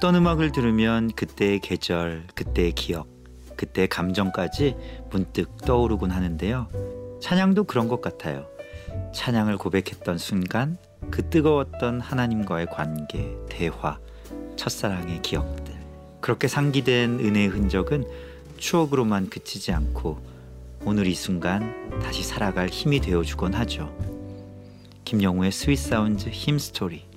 어떤 음악을 들으면 그때의 계절, 그때의 기억, 그때의 감정까지 문득 떠오르곤 하는데요. 찬양도 그런 것 같아요. 찬양을 고백했던 순간 그 뜨거웠던 하나님과의 관계, 대화, 첫사랑의 기억들. 그렇게 상기된 은혜의 흔적은 추억으로만 그치지 않고 오늘 이 순간 다시 살아갈 힘이 되어주곤 하죠. 김영우의 Sweet Sounds Hymn Story.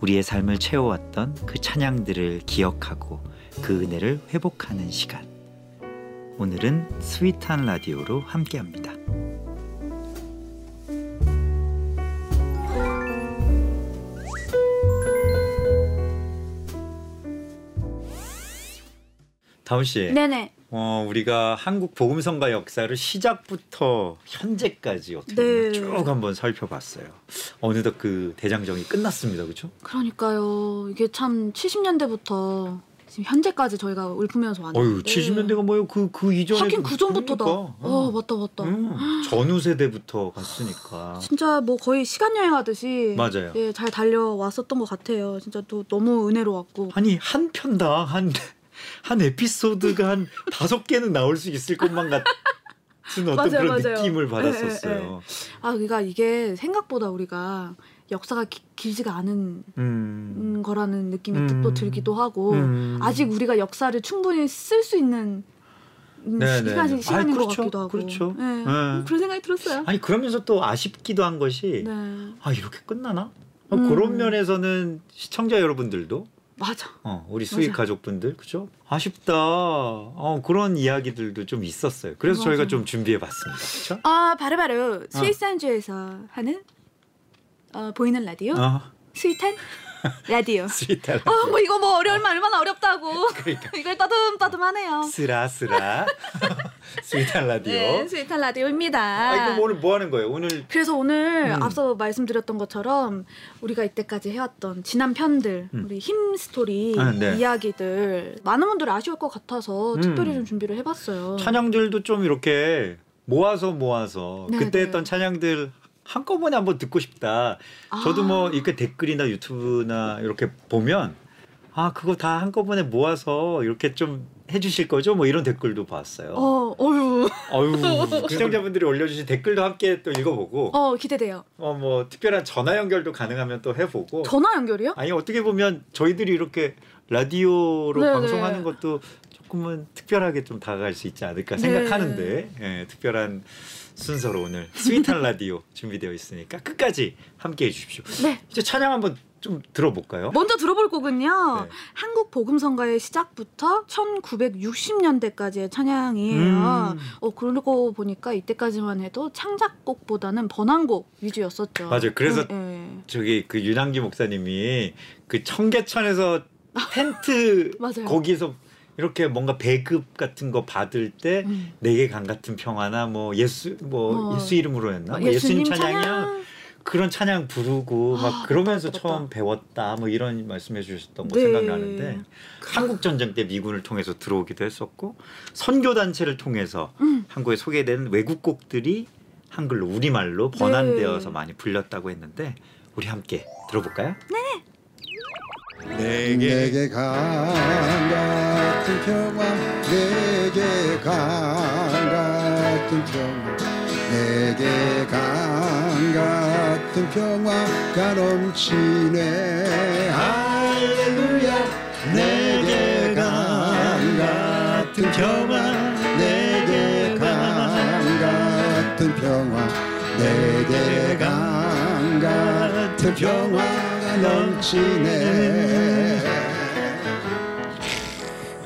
우리의 삶을 채워왔던 그 찬양들을 기억하고 그 은혜를 회복하는 시간. 오늘은 sweet한 라디오로 함께합니다. 다운 씨. 네네. 어, 우리가 한국 복음성가 역사를 시작부터 현재까지 어떻게 네. 쭉 한번 살펴봤어요. 어느덧 그 대장정이 끝났습니다. 그렇죠? 그러니까요. 이게 참 70년대부터 지금 현재까지 저희가 울프면서 왔는데. 어유 70년대가 뭐예요? 그그 이전에 하긴 그 전부터다. 어 맞다 맞다. 음, 전후 세대부터 갔으니까. 진짜 뭐 거의 시간 여행하듯이 맞아요. 예, 잘 달려왔었던 것 같아요. 진짜 또 너무 은혜로웠고. 아니 한 편당 한 한 에피소드가 한 다섯 개는 나올 수 있을 것만 같은 어떤 맞아요, 그런 맞아요. 느낌을 예, 받았었어요. 아 그러니까 이게 생각보다 우리가 역사가 기, 길지가 않은 음. 음, 거라는 느낌이 음. 또 들기도 하고 음. 아직 우리가 역사를 충분히 쓸 수 있는 음, 네, 네, 시간이 네. 시간인 아이, 것 그렇죠, 같기도 하고. 그렇죠. 예, 네. 그런 생각이 들었어요. 아니 그러면서 또 아쉽기도 한 것이 네, 아 이렇게 끝나나? 아, 음. 그런 면에서는 시청자 여러분들도 맞아. 어, 우리 수익. 가족분들 그죠? 아쉽다. 어, 그런 이야기들도 좀 있었어요. 그래서 저희가 맞아요. 좀 준비해 봤습니다. 그렇죠? 아 바로바로 스위스한주에서 하는 어, 보이는 라디오 어, sweet한 라디오. 스윗할 아뭐 이거 뭐 어려울만 얼마나 어렵다고. 그러니까. 이걸 떠듬떠듬하네요. 쓰라쓰라 sweet한 라디오. 네, sweet한 라디오입니다. 아 이거 뭐 오늘 뭐 하는 거예요? 오늘 그래서 오늘 음. 앞서 말씀드렸던 것처럼 우리가 이때까지 해왔던 지난 편들 음. 우리 Hymn Story 아, 네. 이야기들 많은 분들 아쉬울 것 같아서 음. 특별히 좀 준비를 해봤어요. 찬양들도 좀 이렇게 모아서 모아서 네, 그때 네. 했던 찬양들 한꺼번에 한번 듣고 싶다. 저도 아. 뭐 이렇게 댓글이나 유튜브나 이렇게 보면 아 그거 다 한꺼번에 모아서 이렇게 좀 해주실 거죠? 뭐 이런 댓글도 봤어요. 어, 어유, 어유 시청자분들이 올려주신 댓글도 함께 또 읽어보고 어 기대돼요. 어 뭐 특별한 전화 연결도 가능하면 또 해보고 전화 연결이요? 아니 어떻게 보면 저희들이 이렇게 라디오로 네네. 방송하는 것도 조금은 특별하게 좀 다가갈 수 있지 않을까 네. 생각하는데 예, 특별한 순서로 오늘 스윗한 라디오 준비되어 있으니까 끝까지 함께 해 주십시오. 네. 이제 찬양 한번 좀 들어볼까요? 먼저 들어볼 곡은요. 네. 한국 복음성가의 시작부터 1960년대까지의 찬양이에요. 음. 어 그러고 보니까 이때까지만 해도 창작곡보다는 번안곡 위주였었죠. 맞아요. 그래서 네, 네. 저기 그 윤항기 목사님이 그 청계천에서 텐트. 거기서 이렇게 뭔가 배급 같은 거 받을 때 음. 내게 강 같은 평화나 뭐 예수 뭐 어. 예수 이름으로였나 뭐 예수님 예수님 찬양이야 찬양. 그런 찬양 부르고 아, 막 그러면서 맞다, 맞다. 처음 배웠다 뭐 이런 말씀해 주셨던 거 네. 생각나는데 한국 전쟁 때 미군을 통해서 들어오기도 했었고 선교 단체를 통해서 음. 한국에 소개된 외국 곡들이 한글로 우리말로 번안되어서 많이 불렸다고 했는데 우리 함께 들어볼까요? 네. 내게 강 같은 평화 내게 강 같은 평화 내게 강 같은 평화가 넘치네 할렐루야. 내게 강 같은 평화 내게 강 같은 평화 내게 강 같은 평화가 넘치네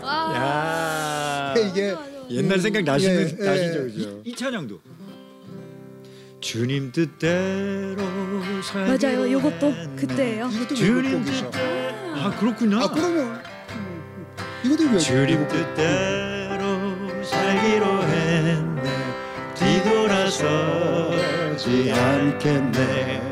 야 이게 옛날 생각 나시는 예, 예. 나시죠, 그죠? 이, 이 찬양도 주님 뜻대로 살기로 맞아요. 요것도. 그때예요. 이것도 주님 외국곡이죠. 뜻대로 아 그렇구나 아 그러면 음, 이것도 외국 주님 뜻대로 살기로 했네 뒤돌아서지 않겠네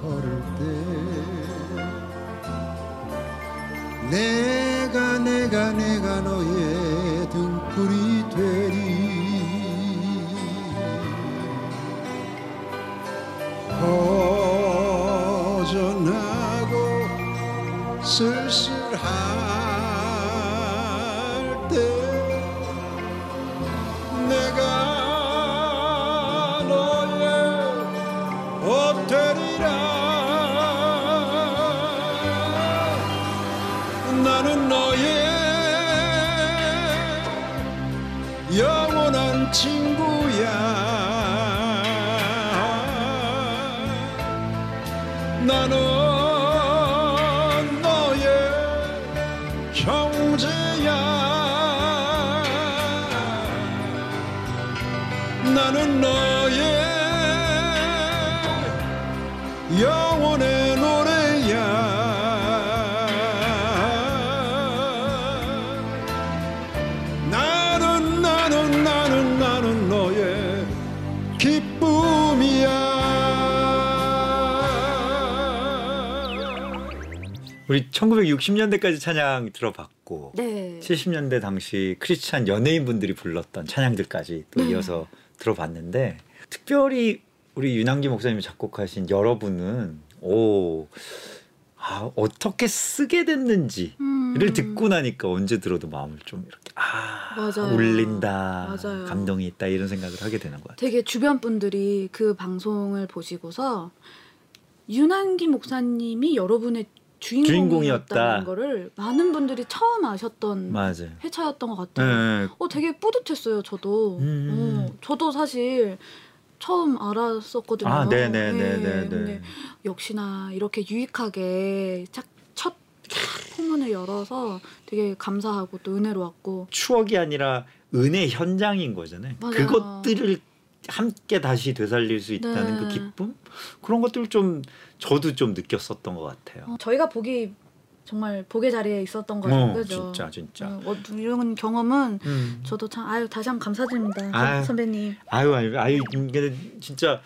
걸을 때 내가 내가 내가 너의 등불이 되리. 허전하고 쓸쓸할 우리 1960년대까지 찬양 들어봤고 네. 70년대 당시 크리스찬 연예인분들이 불렀던 찬양들까지 또 네. 이어서 들어봤는데 특별히 우리 윤항기 목사님이 작곡하신 여러분은 오 아, 어떻게 쓰게 됐는지를 음. 듣고 나니까 언제 들어도 마음을 좀 이렇게 아 맞아요. 울린다 맞아요. 감동이 있다 이런 생각을 하게 되는 것 같아요. 되게 주변 분들이 그 방송을 보시고서 윤한기 목사님이 여러분의 주인공이었다는 주인공이었다. 거를 많은 분들이 처음 아셨던 맞아요. 회차였던 것 같아요. 네. 어, 되게 뿌듯했어요, 저도. 음. 어, 저도 사실 처음 알았었거든요. 아, 네네네네. 근데 역시나 이렇게 유익하게 chắc- 첫 포문을 열어서 되게 감사하고 또 은혜로웠고. 추억이 아니라 은혜 현장인 거잖아요. 맞아요. 그것들을 함께 다시 되살릴 수 있다는 네. 그 기쁨 그런 것들 좀 저도 좀 느꼈었던 것 같아요. 어, 저희가 보기 정말 복의 자리에 있었던 거죠. 어, 그죠? 진짜 진짜. 어, 어, 이런 경험은 음. 저도 참 아유 다시 한번 감사드립니다 아유. 선배님. 아유 아유 아유 근데 진짜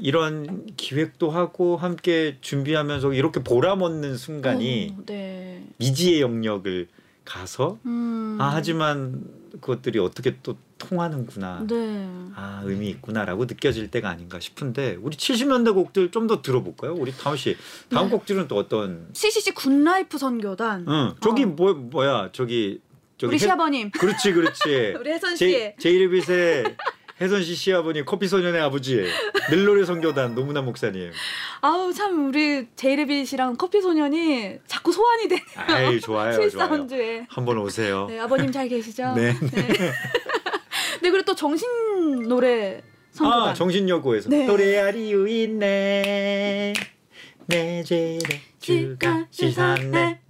이런 기획도 하고 함께 준비하면서 이렇게 보람없는 순간이 어, 네. 미지의 영역을 가서 음. 아 하지만 그것들이 어떻게 또 통하는구나. 네. 아 의미 있구나라고 느껴질 때가 아닌가 싶은데 우리 70년대 곡들 좀 더 들어볼까요? 우리 다운 씨 다음 네. 곡들은 또 어떤? CCC Good Life 선교단. 응 저기 어. 뭐 뭐야 저기 저기 우리 해- 시아버님. 그렇지 그렇지 우리 혜선 씨. 제 제이레빗의 혜선 씨 시아버님 커피 소년의 아버지 늘노래 선교단 노문환 목사님 아우 참 우리 제이레빗이랑 커피 소년이 자꾸 소환이 되네요. 아이 좋아요 좋아요 Sweet Sounds에. 한번 오세요 네 아버님 잘 계시죠? 네. 네 그리고 또 정신 노래 선교단. 아 정신여고에서 네. 또래아리유 있네 내 죄를 주가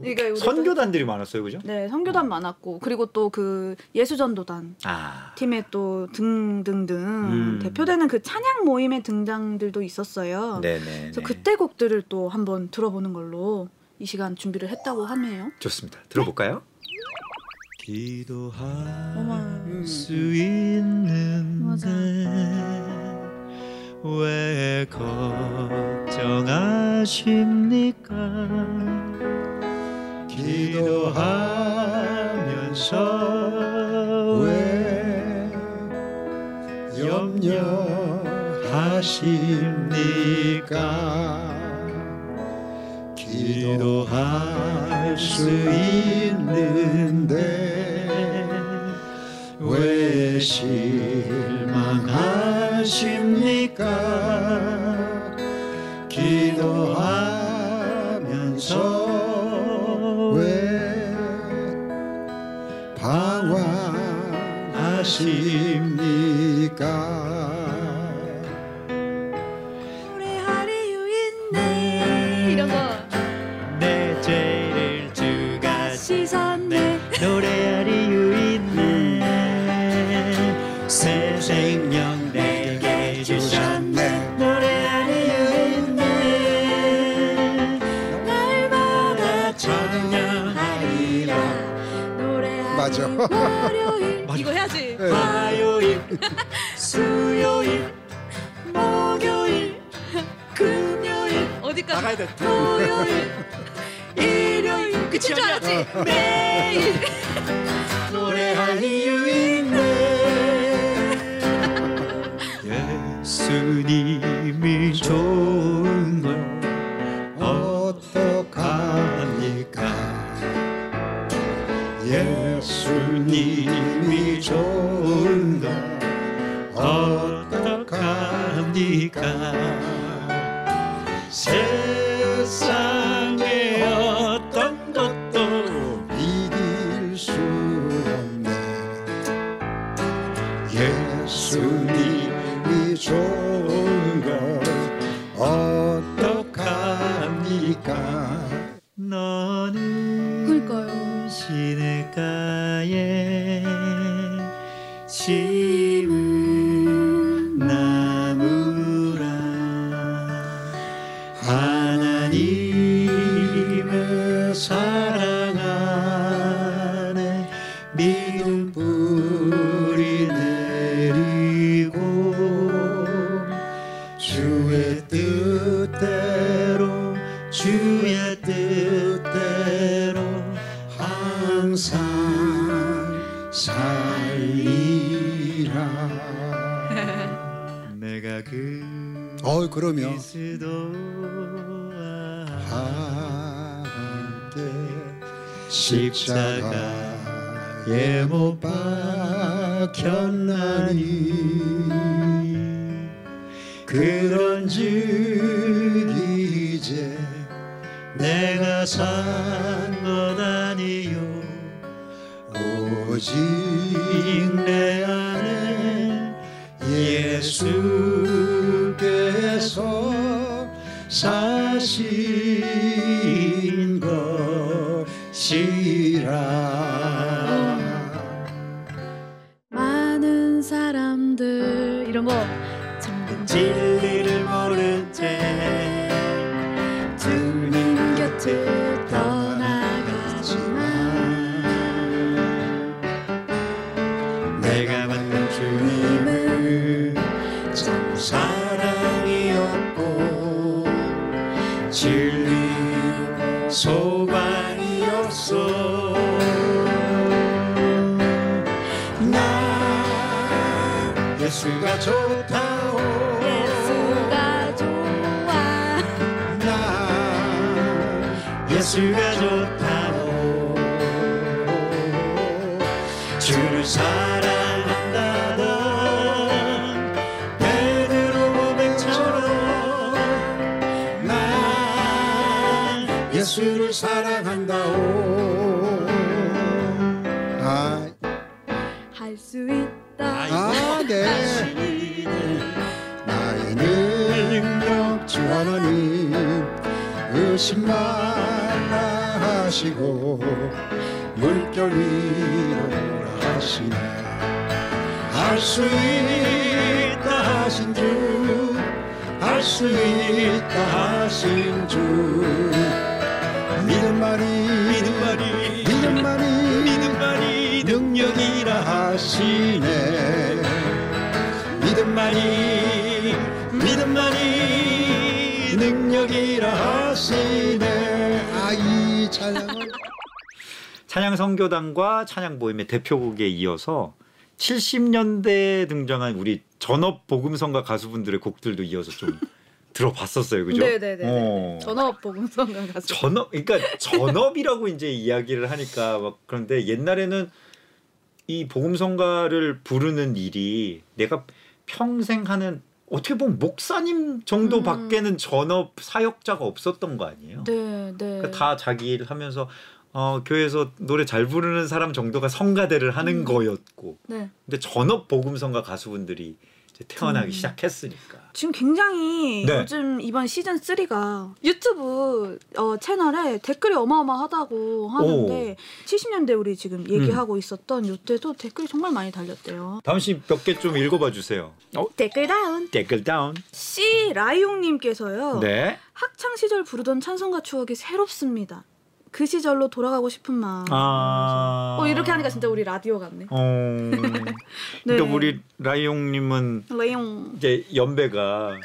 이거 이거 선교단들이 많았어요 그죠? 네 선교단 많았고 그리고 또 그 예수전도단 아 팀에 또 등등등 음. 대표되는 그 찬양 모임의 등장들도 있었어요. 네네 그래서 그때 곡들을 또 한번 들어보는 걸로 이 시간 준비를 했다고 하네요. 좋습니다 들어볼까요? 어머. 수 있는데 맞아. 왜 걱정하십니까 기도하면서 왜 염려하십니까 기도할 수 있는데 왜 실망하 하십니까? 기도하면서 왜 방황하십니까 월요일. 이거 해야지. 네. 화요일 수요일 목요일 금요일. 어디까지? 나가야 돼. 토요일 일요일. 끝인 줄 알았지? 매일 노래할 이유 있네. 예수님이 좋은 걸 어 산것 아니요. 오직 아, 할수 있다. 아, 네. 나의 능력 주 하나님 의심 말라 하시고 물결 위로 하시네. 할 수 있다 하신 주 할 수 있다 하신 주. 믿음만이 믿음만이 믿음만이 능력이라 하시네. 믿음만이 믿음만이 능력이라 하시네. 아이 찬양을. 찬양 선교단과 찬양 모임의 대표곡에 이어서 70년대에 등장한 우리 전업 복음성가 가수분들의 곡들도 이어서 좀 들어봤었어요, 그죠? 네네네. 어. 전업 복음성가 가수. 전업, 그러니까 전업이라고 이제 이야기를 하니까 막 그런데 옛날에는 이 복음성가를 부르는 일이 내가 평생 하는 어떻게 보면 목사님 정도밖에는 전업 사역자가 없었던 거 아니에요? 네, 네. 그러니까 다 자기 일 하면서 어, 교회에서 노래 잘 부르는 사람 정도가 성가대를 하는 음. 거였고 네. 근데 전업 복음성가 가수분들이 태어나기 음. 시작했으니까 지금 굉장히 네. 요즘 이번 시즌 3가 유튜브 어, 채널에 댓글이 어마어마하다고 하는데 70년대 우리 지금 얘기하고 있었던 요때도 댓글이 정말 많이 달렸대요. 다음 씨몇 개 좀 읽어봐 주세요. 어, 댓글 다운 댓글 다운. C 라이용님께서요. 네. 학창 시절 부르던 찬송가 추억이 새롭습니다. 그 시절로 돌아가고 싶은 마음. 아. 어 이렇게 하니까 진짜 우리 라디오 같네. 어. 그러니까 네. 우리 라이용님은 라이용. 이제 연배가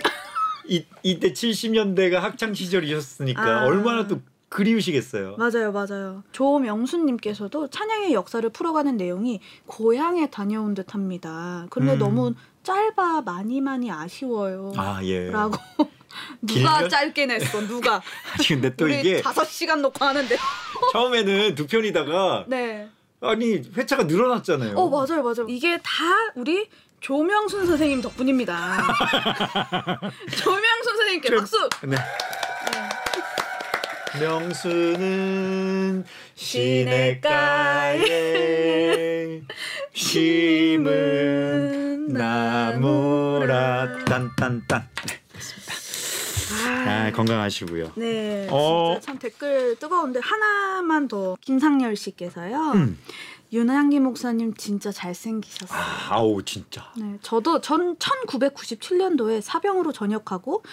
이 이때 70년대가 학창 시절이셨으니까 아. 얼마나 또 그리우시겠어요. 맞아요, 맞아요. 조명수님께서도 찬양의 역사를 풀어가는 내용이 고향에 다녀온 듯합니다. 그런데 음. 너무 짧아 많이 많이 아쉬워요. 아 예. 라고 누가 길면? 짧게 냈어? 누가? 아니 근데 또 이게 다섯 시간 놓고 하는데. 처음에는 두 편이다가 네. 아니 회차가 늘어났잖아요. 어 맞아요, 맞아요. 이게 다 우리 조명순 선생님 덕분입니다. 조명순 선생님께 조- 박수. 네. 명수는 시냇가에 심은 나무라 딴딴딴 네. 아, 건강하시고요. 네, 어. 진짜 참 댓글 뜨거운데 하나만 더 김상열 씨께서요. 음. 윤하양기 목사님 진짜 잘생기셨어요. 아, 아우 진짜. 네, 저도 전 1997년도에 사병으로 전역하고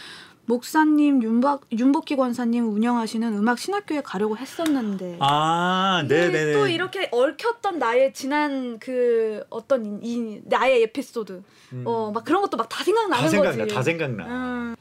목사님 윤박 윤복기 권사님 운영하시는 음악 신학교에 가려고 했었는데 아, 이게 네네네. 또 이렇게 얽혔던 나의 지난 그 어떤 이, 이 나의 에피소드 음. 어막 그런 것도 막 다 생각나는 다 생각나, 거지. 다 생각나. 음,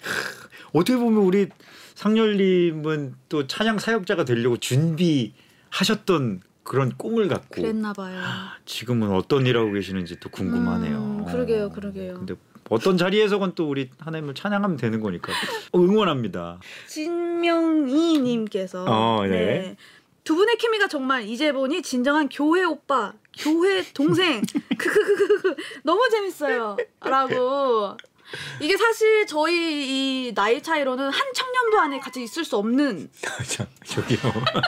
어떻게 보면 우리 상열님은 또 찬양 사역자가 되려고 준비하셨던 그런 꿈을 갖고 그랬나 봐요. 지금은 어떤 일 하고 계시는지 또 궁금하네요. 음, 그러게요, 그러게요. 근데 어떤 자리에서건 또 우리 하나님을 찬양하면 되는 거니까 어, 응원합니다. 진명이님께서 어, 네. 두 분의 케미가 정말 이제 보니 진정한 교회 오빠, 교회 동생 크크크크 너무 재밌어요.라고 이게 사실 저희 이 나이 차이로는 한 청년도 안에 같이 있을 수 없는 저, 저기요.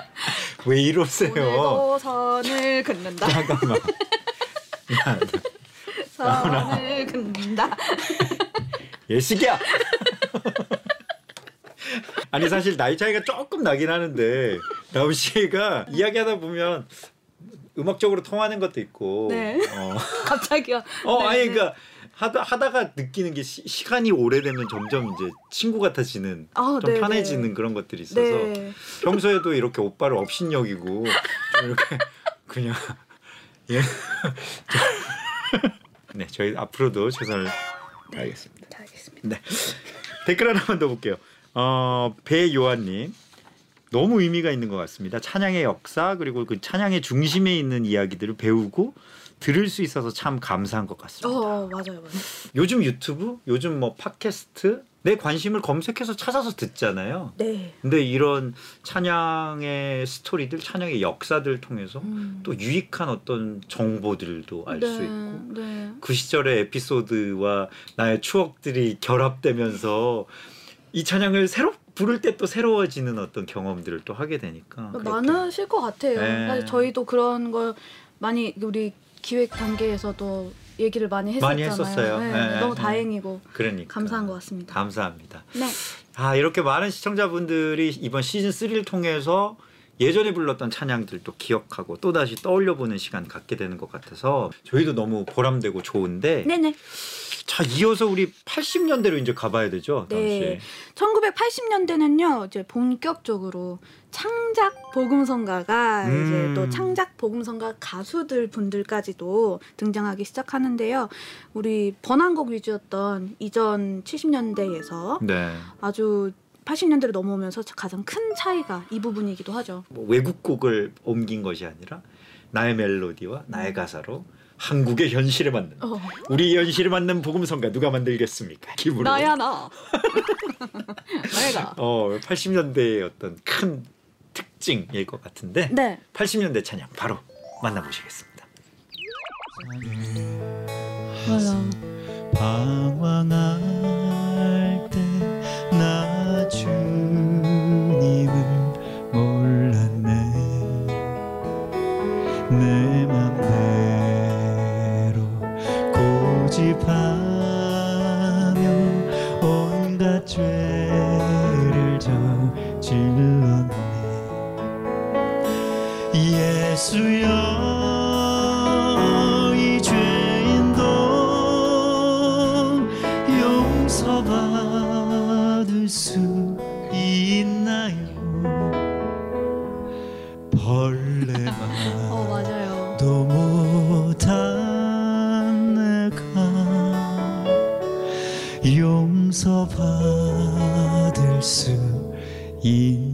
왜 이러세요? 오늘도 선을 긋는다. 잠깐만. 야, 선을 긋는다. 예식이야. 아니 사실 나이 차이가 조금 나긴 하는데 나우 씨가 이야기하다 보면 음악적으로 통하는 것도 있고 네. 어, 갑자기요. 어 네, 아니 네. 그러니까 하다 하다가 느끼는 게 시, 시간이 오래되면 점점 이제 친구 같아지는 아, 좀 네, 편해지는 네. 그런 것들이 있어서 네. 평소에도 이렇게 오빠를 업신여기고 좀 이렇게 그냥 예. 네 저희 앞으로도 최선을 다하겠습니다. 자, 알겠습니다. 네. 댓글 하나만 더 볼게요. 어, 배요한님 너무 의미가 있는 것 같습니다. 찬양의 역사 그리고 그 찬양의 중심에 있는 이야기들을 배우고 들을 수 있어서 참 감사한 것 같습니다. 어, 맞아요, 맞아요. 요즘 유튜브, 요즘 뭐 팟캐스트 내 관심을 검색해서 찾아서 듣잖아요. 네. 근데 이런 찬양의 스토리들, 찬양의 역사들 통해서 음. 또 유익한 어떤 정보들도 알수 네, 있고 네. 그 시절의 에피소드와 나의 추억들이 결합되면서 이 찬양을 새로 부를 때 또 새로워지는 어떤 경험들을 또 하게 되니까 그렇게. 많으실 것 같아요. 네. 사실 저희도 그런 걸 많이 우리 기획 단계에서도 얘기를 많이 했었잖아요. 많이 했었어요. 네, 네, 너무 네. 다행이고 그러니까 감사한 것 같습니다. 감사합니다. 네. 아 이렇게 많은 시청자분들이 이번 시즌 3를 통해서 예전에 불렀던 찬양들도 기억하고 또 다시 떠올려 보는 시간 갖게 되는 것 같아서 저희도 너무 보람되고 좋은데 네네. 자 이어서 우리 80년대로 이제 가봐야 되죠, 네. 씨. 1980년대는요 이제 본격적으로 창작 복음성가가 음. 이제 또 창작 복음성가 가수들 분들까지도 등장하기 시작하는데요. 우리 번안곡 위주였던 이전 70년대에서 네. 아주 80년대로 넘어오면서 가장 큰 차이가 이 부분이기도 하죠. 뭐 외국곡을 옮긴 것이 아니라 나의 멜로디와 나의 가사로 한국의 현실에 맞는 어. 우리 현실에 맞는 복음성가 누가 만들겠습니까? 기부로. 나야 나. 내가. 어 80년대의 어떤 큰 특징일 것 같은데 네. 80년대 찬양 바로 만나보시겠습니다. 맞아. 방황할 예수여 이 죄인도 용서받을 수 있나요? 벌레만 어 맞아요. 도 못한 내가 용서받을 수 있나요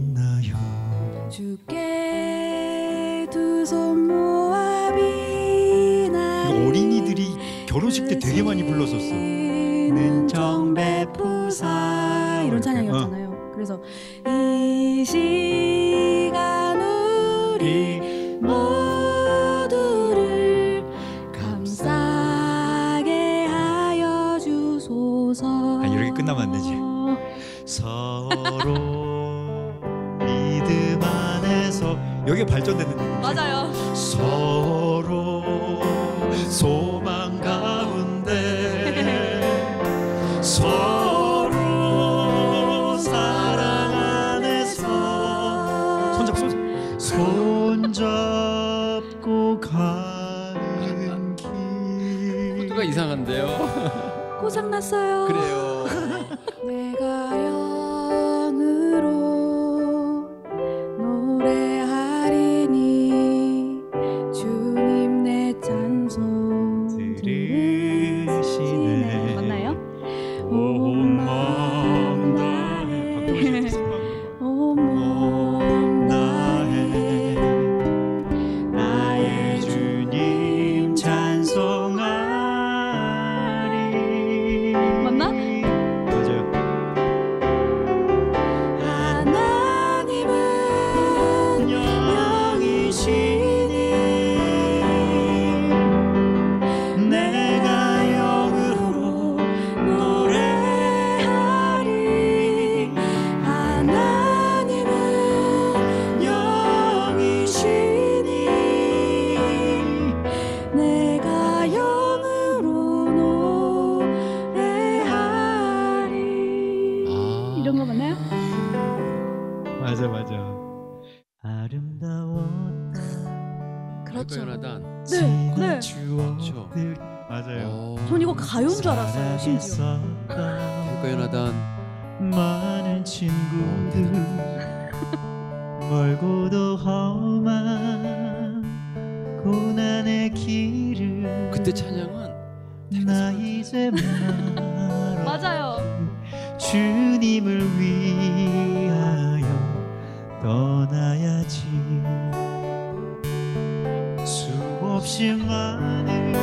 없이 많은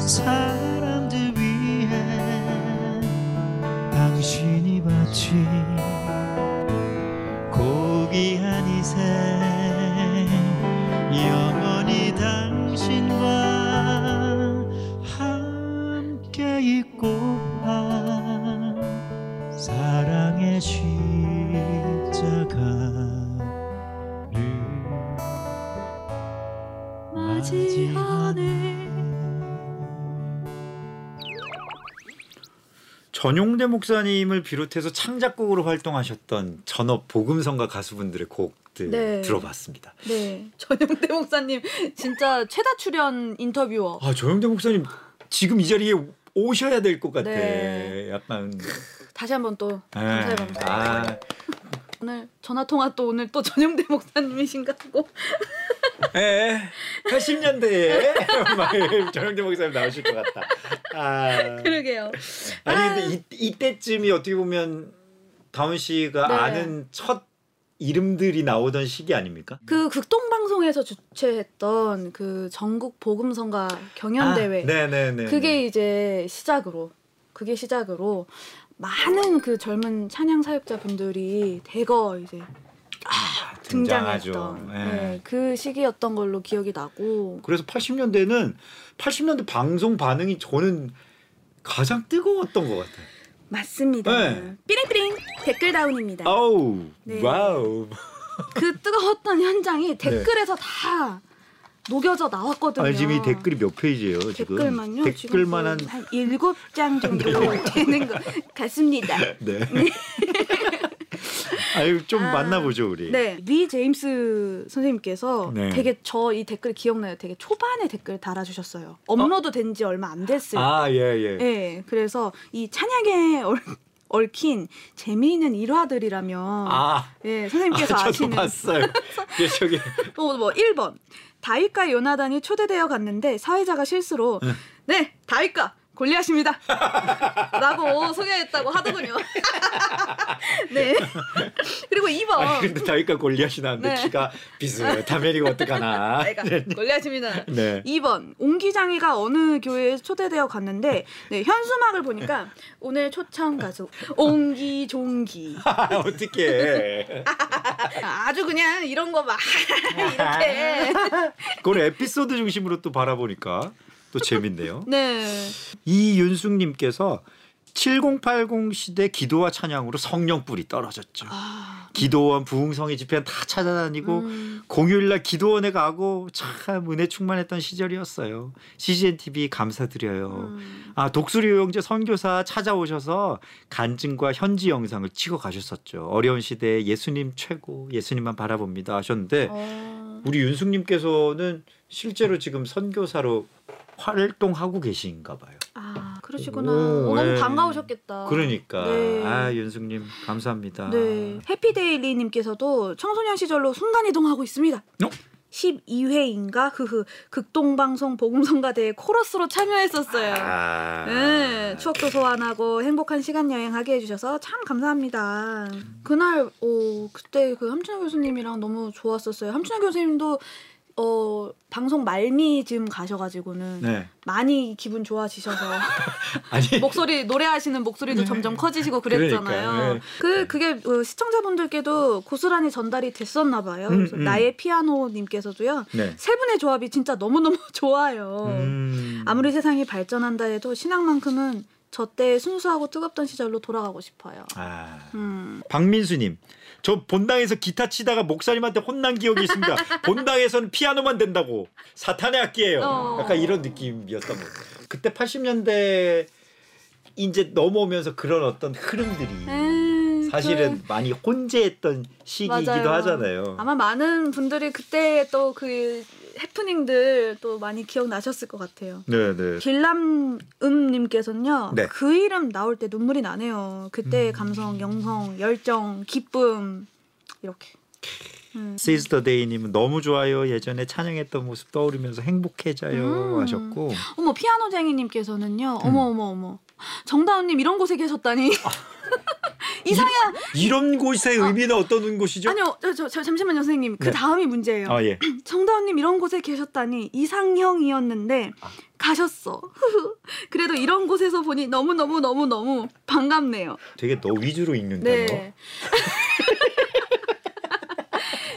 사 전용대 목사님을 비롯해서 창작곡으로 활동하셨던 전업 복음성가 가수분들의 곡들 네. 들어봤습니다. 네, 전용대 목사님 진짜 최다 출연 인터뷰어. 아 전용대 목사님 지금 이 자리에 오셔야 될 것 같아. 네. 약간 다시 한번 또 네. 감사의 감사. 아, 오늘 전화 통화 또 오늘 또 전용대 목사님이신가 하고. 예, 80년대에 막 전용대 목사님 나오실 것 같다. 아, 그러게요. 아니 근데 이, 이때쯤이 어떻게 보면 다운 씨가 네. 아는 첫 이름들이 나오던 시기 아닙니까? 그 극동 방송에서 주최했던 그 전국 복음성가 경연 대회. 아, 네네네. 그게 이제 시작으로 그게 시작으로 많은 그 젊은 찬양 사역자 분들이 대거 이제 아, 등장했던 예. 네, 그 시기였던 걸로 기억이 나고 그래서 80년대는 80년대 방송 반응이 저는 가장 뜨거웠던 것 같아요. 맞습니다. 네. 삐링삐링 댓글 다운입니다. 아우 네. wow. 그 뜨거웠던 현장이 댓글에서 다 녹여져 나왔거든요. 이 댓글이 몇 페이지예요 지금? 댓글만요. 댓글만 한한 일곱 장 정도 네. 되는 것 같습니다. 네. 아유 좀 아, 만나보죠 우리. 네, 리 제임스 선생님께서 네. 되게 저 이 댓글 기억나요. 되게 초반에 댓글 달아주셨어요. 업로드 된지 얼마 안 됐을 때. 아 예 예. 네, 그래서 이 찬양에 얽, 얽힌 재미있는 일화들이라면 아, 예, 선생님께서 아 저도 아시는 봤어요. 예, 저기 어, 뭐 1번 다윗과 요나단이 초대되어 갔는데 사회자가 실수로 네. 다윗과 골리앗입니다. 라고 소개했다고 하더군요. 네. 그리고 2번. 아니 근데 다윗과 골리앗이 나는데 네. 키가 비슷하면 어떡하나. 내가 골리앗입니다. 네. 2번 옹기장이가 어느 교회에 초대되어 갔는데 네, 현수막을 보니까 오늘 초청 가수 옹기종기. 어떻게? 아주 그냥 이런 거 막 이렇게. 그걸 에피소드 중심으로 또 바라보니까 또 재밌네요. 네 이윤숙님께서 7080 시대 기도와 찬양으로 성령 뿔이 떨어졌죠. 아, 기도원 부흥성의 집회 다 찾아다니고 음. 공휴일날 기도원에 가고 참 은혜 충만했던 시절이었어요. CGN TV 감사드려요. 음. 아 독수리 요영제 선교사 찾아오셔서 간증과 현지 영상을 찍어 가셨었죠. 어려운 시대에 예수님 최고, 예수님만 바라봅니다 하셨는데 어. 우리 윤숙님께서는 실제로 지금 선교사로 활동하고 계신가 봐요. 아 그러시구나. 오, 어, 너무 예. 반가우셨겠다. 그러니까 네. 아 윤숙님 감사합니다. 네. 해피데일리님께서도 청소년 시절로 순간 이동하고 있습니다. 어? 12회인가 흐흐 극동방송 복음성가대회 코러스로 참여했었어요. 아, 네, 추억도 소환하고 행복한 시간 여행하게 해주셔서 참 감사합니다. 그날 어, 그때 그 함춘아 교수님이랑 너무 좋았었어요. 함춘아 교수님도 어, 방송 말미쯤 가셔가지고는 네. 많이 기분 좋아지셔서 아니 목소리 노래하시는 목소리도 점점 커지시고 그랬잖아요. 그러니까요. 네. 그 그게 어, 시청자분들께도 고스란히 전달이 됐었나 봐요. 음, 음. 나의 피아노님께서도요. 네. 세 분의 조합이 진짜 너무 너무 좋아요. 음. 아무리 세상이 발전한다 해도 신앙만큼은 저때 순수하고 뜨겁던 시절로 돌아가고 싶어요. 아. 음. 박민수님. 저 본당에서 기타 치다가 목사님한테 혼난 기억이 있습니다. 본당에서는 피아노만 된다고 사탄의 악기예요. 어. 약간 이런 느낌이었던 것 같아요. 그때 80년대 이제 넘어오면서 그런 어떤 흐름들이 에이, 사실은 그- 많이 혼재했던 시기이기도 맞아요. 하잖아요. 아마 많은 분들이 그때 또 그 해프닝들 또 많이 기억나셨을 것 같아요. 네, 네. 길람음님께서는요. 네. 그 이름 나올 때 눈물이 나네요. 그때의 음. 감성, 영성, 열정, 기쁨 이렇게. 음. 시스터 데이님은 너무 좋아요. 예전에 찬양했던 모습 떠오르면서 행복해져요 음. 하셨고 어머 피아노쟁이님께서는요. 음. 어머 어머 어머. 정다운님 이런 곳에 계셨다니. 아. 이상형 이런 곳의 의미는 어떤 곳이죠? 아니요 저, 저, 저 잠시만요 선생님 그 네. 다음이 문제예요. 아 예. 정다운님 이런 곳에 계셨다니 이상형이었는데 아. 가셨어. 그래도 이런 곳에서 보니 너무 너무 너무 너무 반갑네요. 되게 너 위주로 읽는 단어. 네.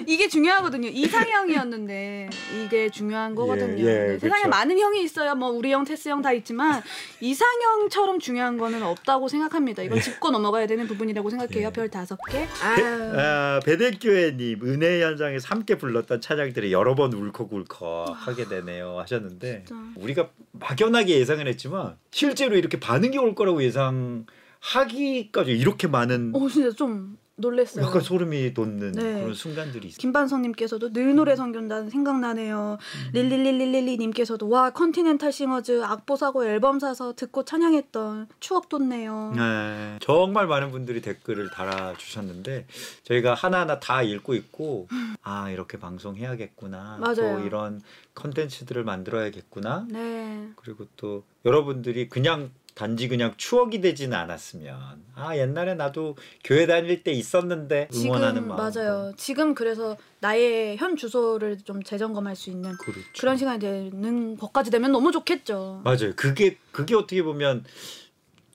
이게 중요하거든요. 이상형이었는데 이게 중요한 거거든요. 예, 네, 세상에 그쵸. 많은 형이 있어요. 뭐 우리 형, 테스 형 다 있지만 이상형처럼 중요한 거는 없다고 생각합니다. 이건 짚고 넘어가야 되는 부분이라고 생각해요. 예. 별 다섯 개. 아, 배대교회님 은혜 현장에서 함께 불렀던 찬양들이 여러 번 울컥울컥 하게 되네요 하셨는데 진짜. 우리가 막연하게 예상은 했지만 실제로 이렇게 반응이 올 거라고 예상 하기까지 이렇게 많은 어 진짜 좀 놀랬어요. 약간 소름이 돋는 네. 그런 순간들이 있어요. 김반성님께서도 늘 노래 선교단 생각나네요. 음. 릴릴릴릴릴리님께서도 와 Continental Singers 악보 사고 앨범 사서 듣고 찬양했던 추억 돋네요. 네, 정말 많은 분들이 댓글을 달아주셨는데 저희가 하나하나 다 읽고 있고 아 이렇게 방송해야겠구나 맞아요. 또 이런 컨텐츠들을 만들어야겠구나 네. 그리고 또 여러분들이 그냥 단지 그냥 추억이 되지는 않았으면 아 옛날에 나도 교회 다닐 때 있었는데 응원하는 지금 마음 맞아요. 지금 그래서 나의 현 주소를 좀 재점검할 수 있는 그렇죠. 그런 시간이 되는 것까지 되면 너무 좋겠죠. 맞아요 그게 그게 어떻게 보면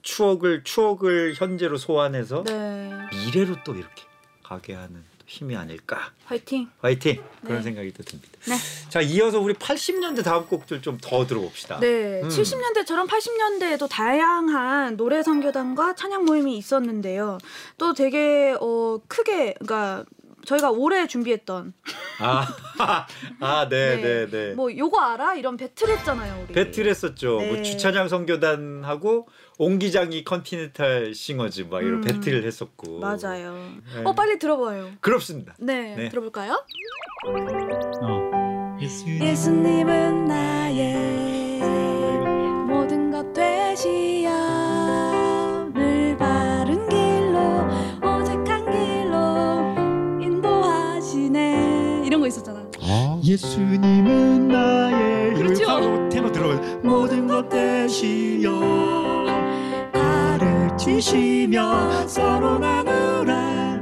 추억을 추억을 현재로 소환해서 네. 미래로 또 이렇게 가게 하는 또 힘이 아닐까. 화이팅. 화이팅 그런 네. 생각이 또 듭니다. 네. 자 이어서 우리 80년대 다음 곡들 좀 더 들어봅시다. 네, 음. 70년대처럼 80년대에도 다양한 노래 선교단과 찬양 모임이 있었는데요. 또 되게 어 크게 그러니까 저희가 올해 준비했던 아, 아, 네, 네, 네. 뭐 요거 알아? 이런 배틀했잖아요, 우리. 배틀했었죠. 네. 뭐 주찬양 선교단하고 옹기장이 Continental Singers 막 이런 음. 배틀을 했었고. 맞아요. 네. 어 빨리 들어봐요. 그렇습니다. 네, 네. 들어볼까요? 어. 예수님은 나의 모든 것 되시 예수님은 나의 그렇죠. 바로 테너 들어 모든 것 되시여 가르치시며 서로 나누라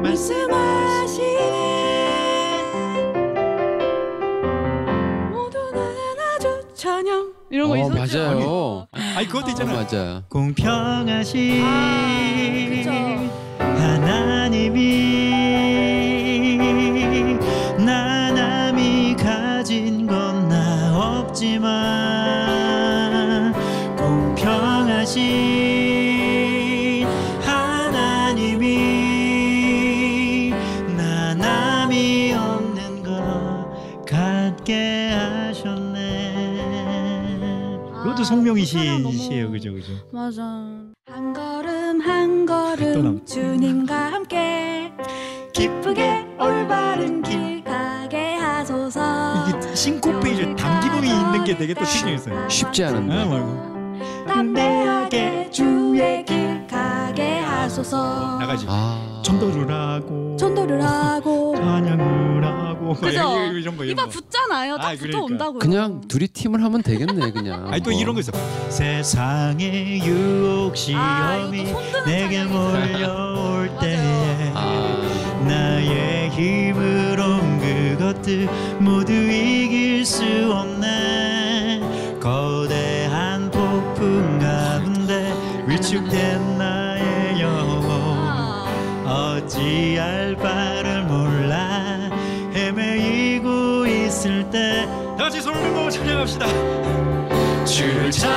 말씀하시네 모두 나는 아주 찬양 이런 거 어, 있었죠. 맞아요. 아니 그것도 어, 있잖아 맞아. 공평하신 아, 그죠. 하나님이 시예요, 그죠 그죠 맞아. 한 걸음 한또 걸음. 주님과 함께 기쁘게 올바른 길 가게 하소서. 이게 싱코페이션 당기봉이 있는 게 되게 또 신경 있어요. 쉽지 않은데. 아, 말고. 담대하게 주의 길 가게 하소서. 나가지. 아. 전도를 하고 전도를 하고. 찬양을 하고 막 그죠? 이런 거, 이런 거 붙잖아요. 딱 아, 붙어 그러니까. 온다고요. 그냥 둘이 팀을 하면 되겠네, 그냥. 아니 또 뭐. 이런 거 있어. 세상의 유혹 아, 시험이 또 손드는 내게. 몰려올. 때에 아. 나의 힘으로 그것들 모두 이길 수 없네 거대한 폭풍 가운데 위축된 찬양합시다. 주를 찬양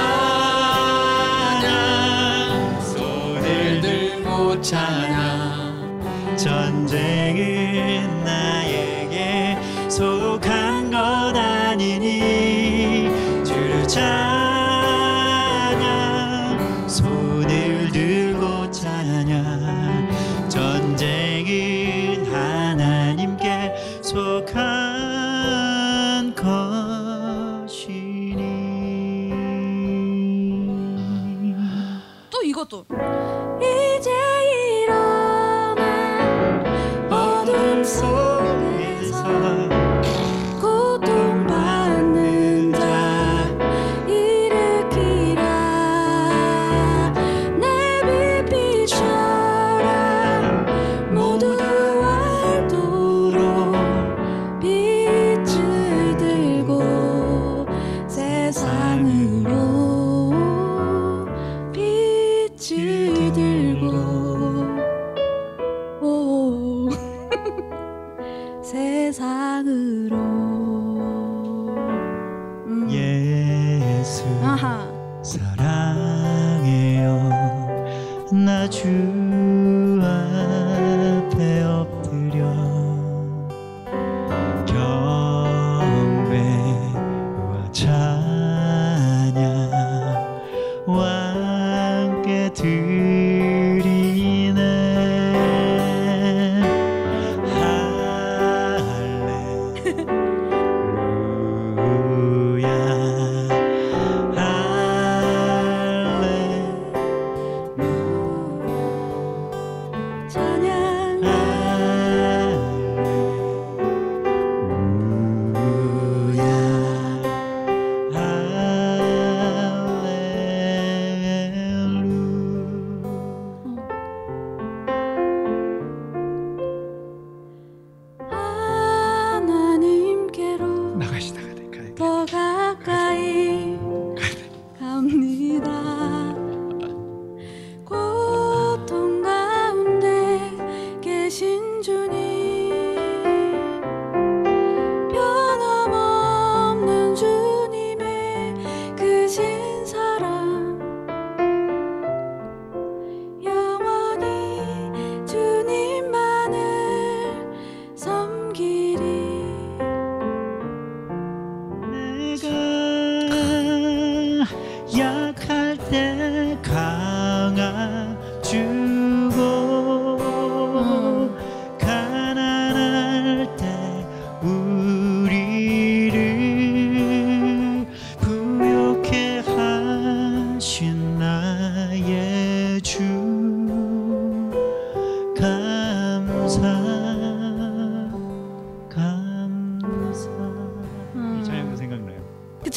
손을 들고 찬양 전쟁은 나에게 속한 것 아니니. 주를 찬양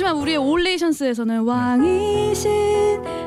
그렇지만 우리의 올레이션스에서는 왕이신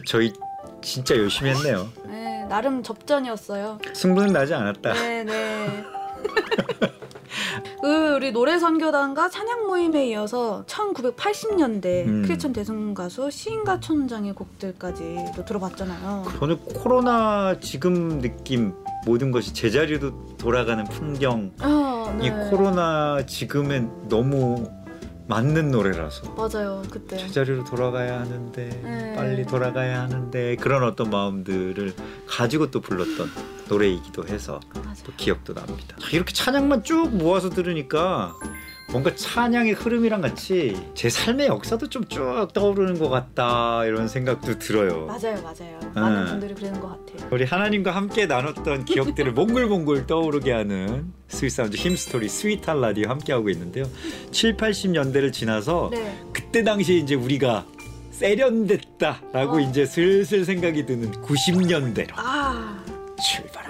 그래도 저희 진짜 열심히 했네요. 네, 나름 접전이었어요. 승부는 나지 않았다. 네, 네. 그 우리 노래 선교단과 찬양 모임에 이어서 1980년대 음. 크리스천 대중 가수 시인가 천장의 곡들까지 들어봤잖아요. 저는 코로나 지금 느낌 모든 것이 제자리로 돌아가는 풍경 어, 네. 이 코로나 지금엔 너무 맞는 노래라서 맞아요 그때. 제자리로 돌아가야 하는데 네. 빨리 돌아가야 하는데 그런 어떤 마음들을 가지고 또 불렀던 노래이기도 해서 맞아. 또 기억도 납니다. 자, 이렇게 찬양만 쭉 모아서 들으니까 뭔가 찬양의 흐름이랑 같이 제 삶의 역사도 좀 쭉 떠오르는 것 같다 이런 생각도 들어요. 맞아요 맞아요. 많은 네. 분들이 그러는 것 같아요. 우리 하나님과 함께 나눴던 기억들을 몽글몽글 떠오르게 하는 Sweet Sounds Hymn Story sweet한 라디오 함께하고 있는데요. 7, 80년대를 지나서 네. 그때 당시에 이제 우리가 세련됐다라고 어. 이제 슬슬 생각이 드는 90년대로 아 출발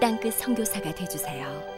땅끝 선교사가 되주세요.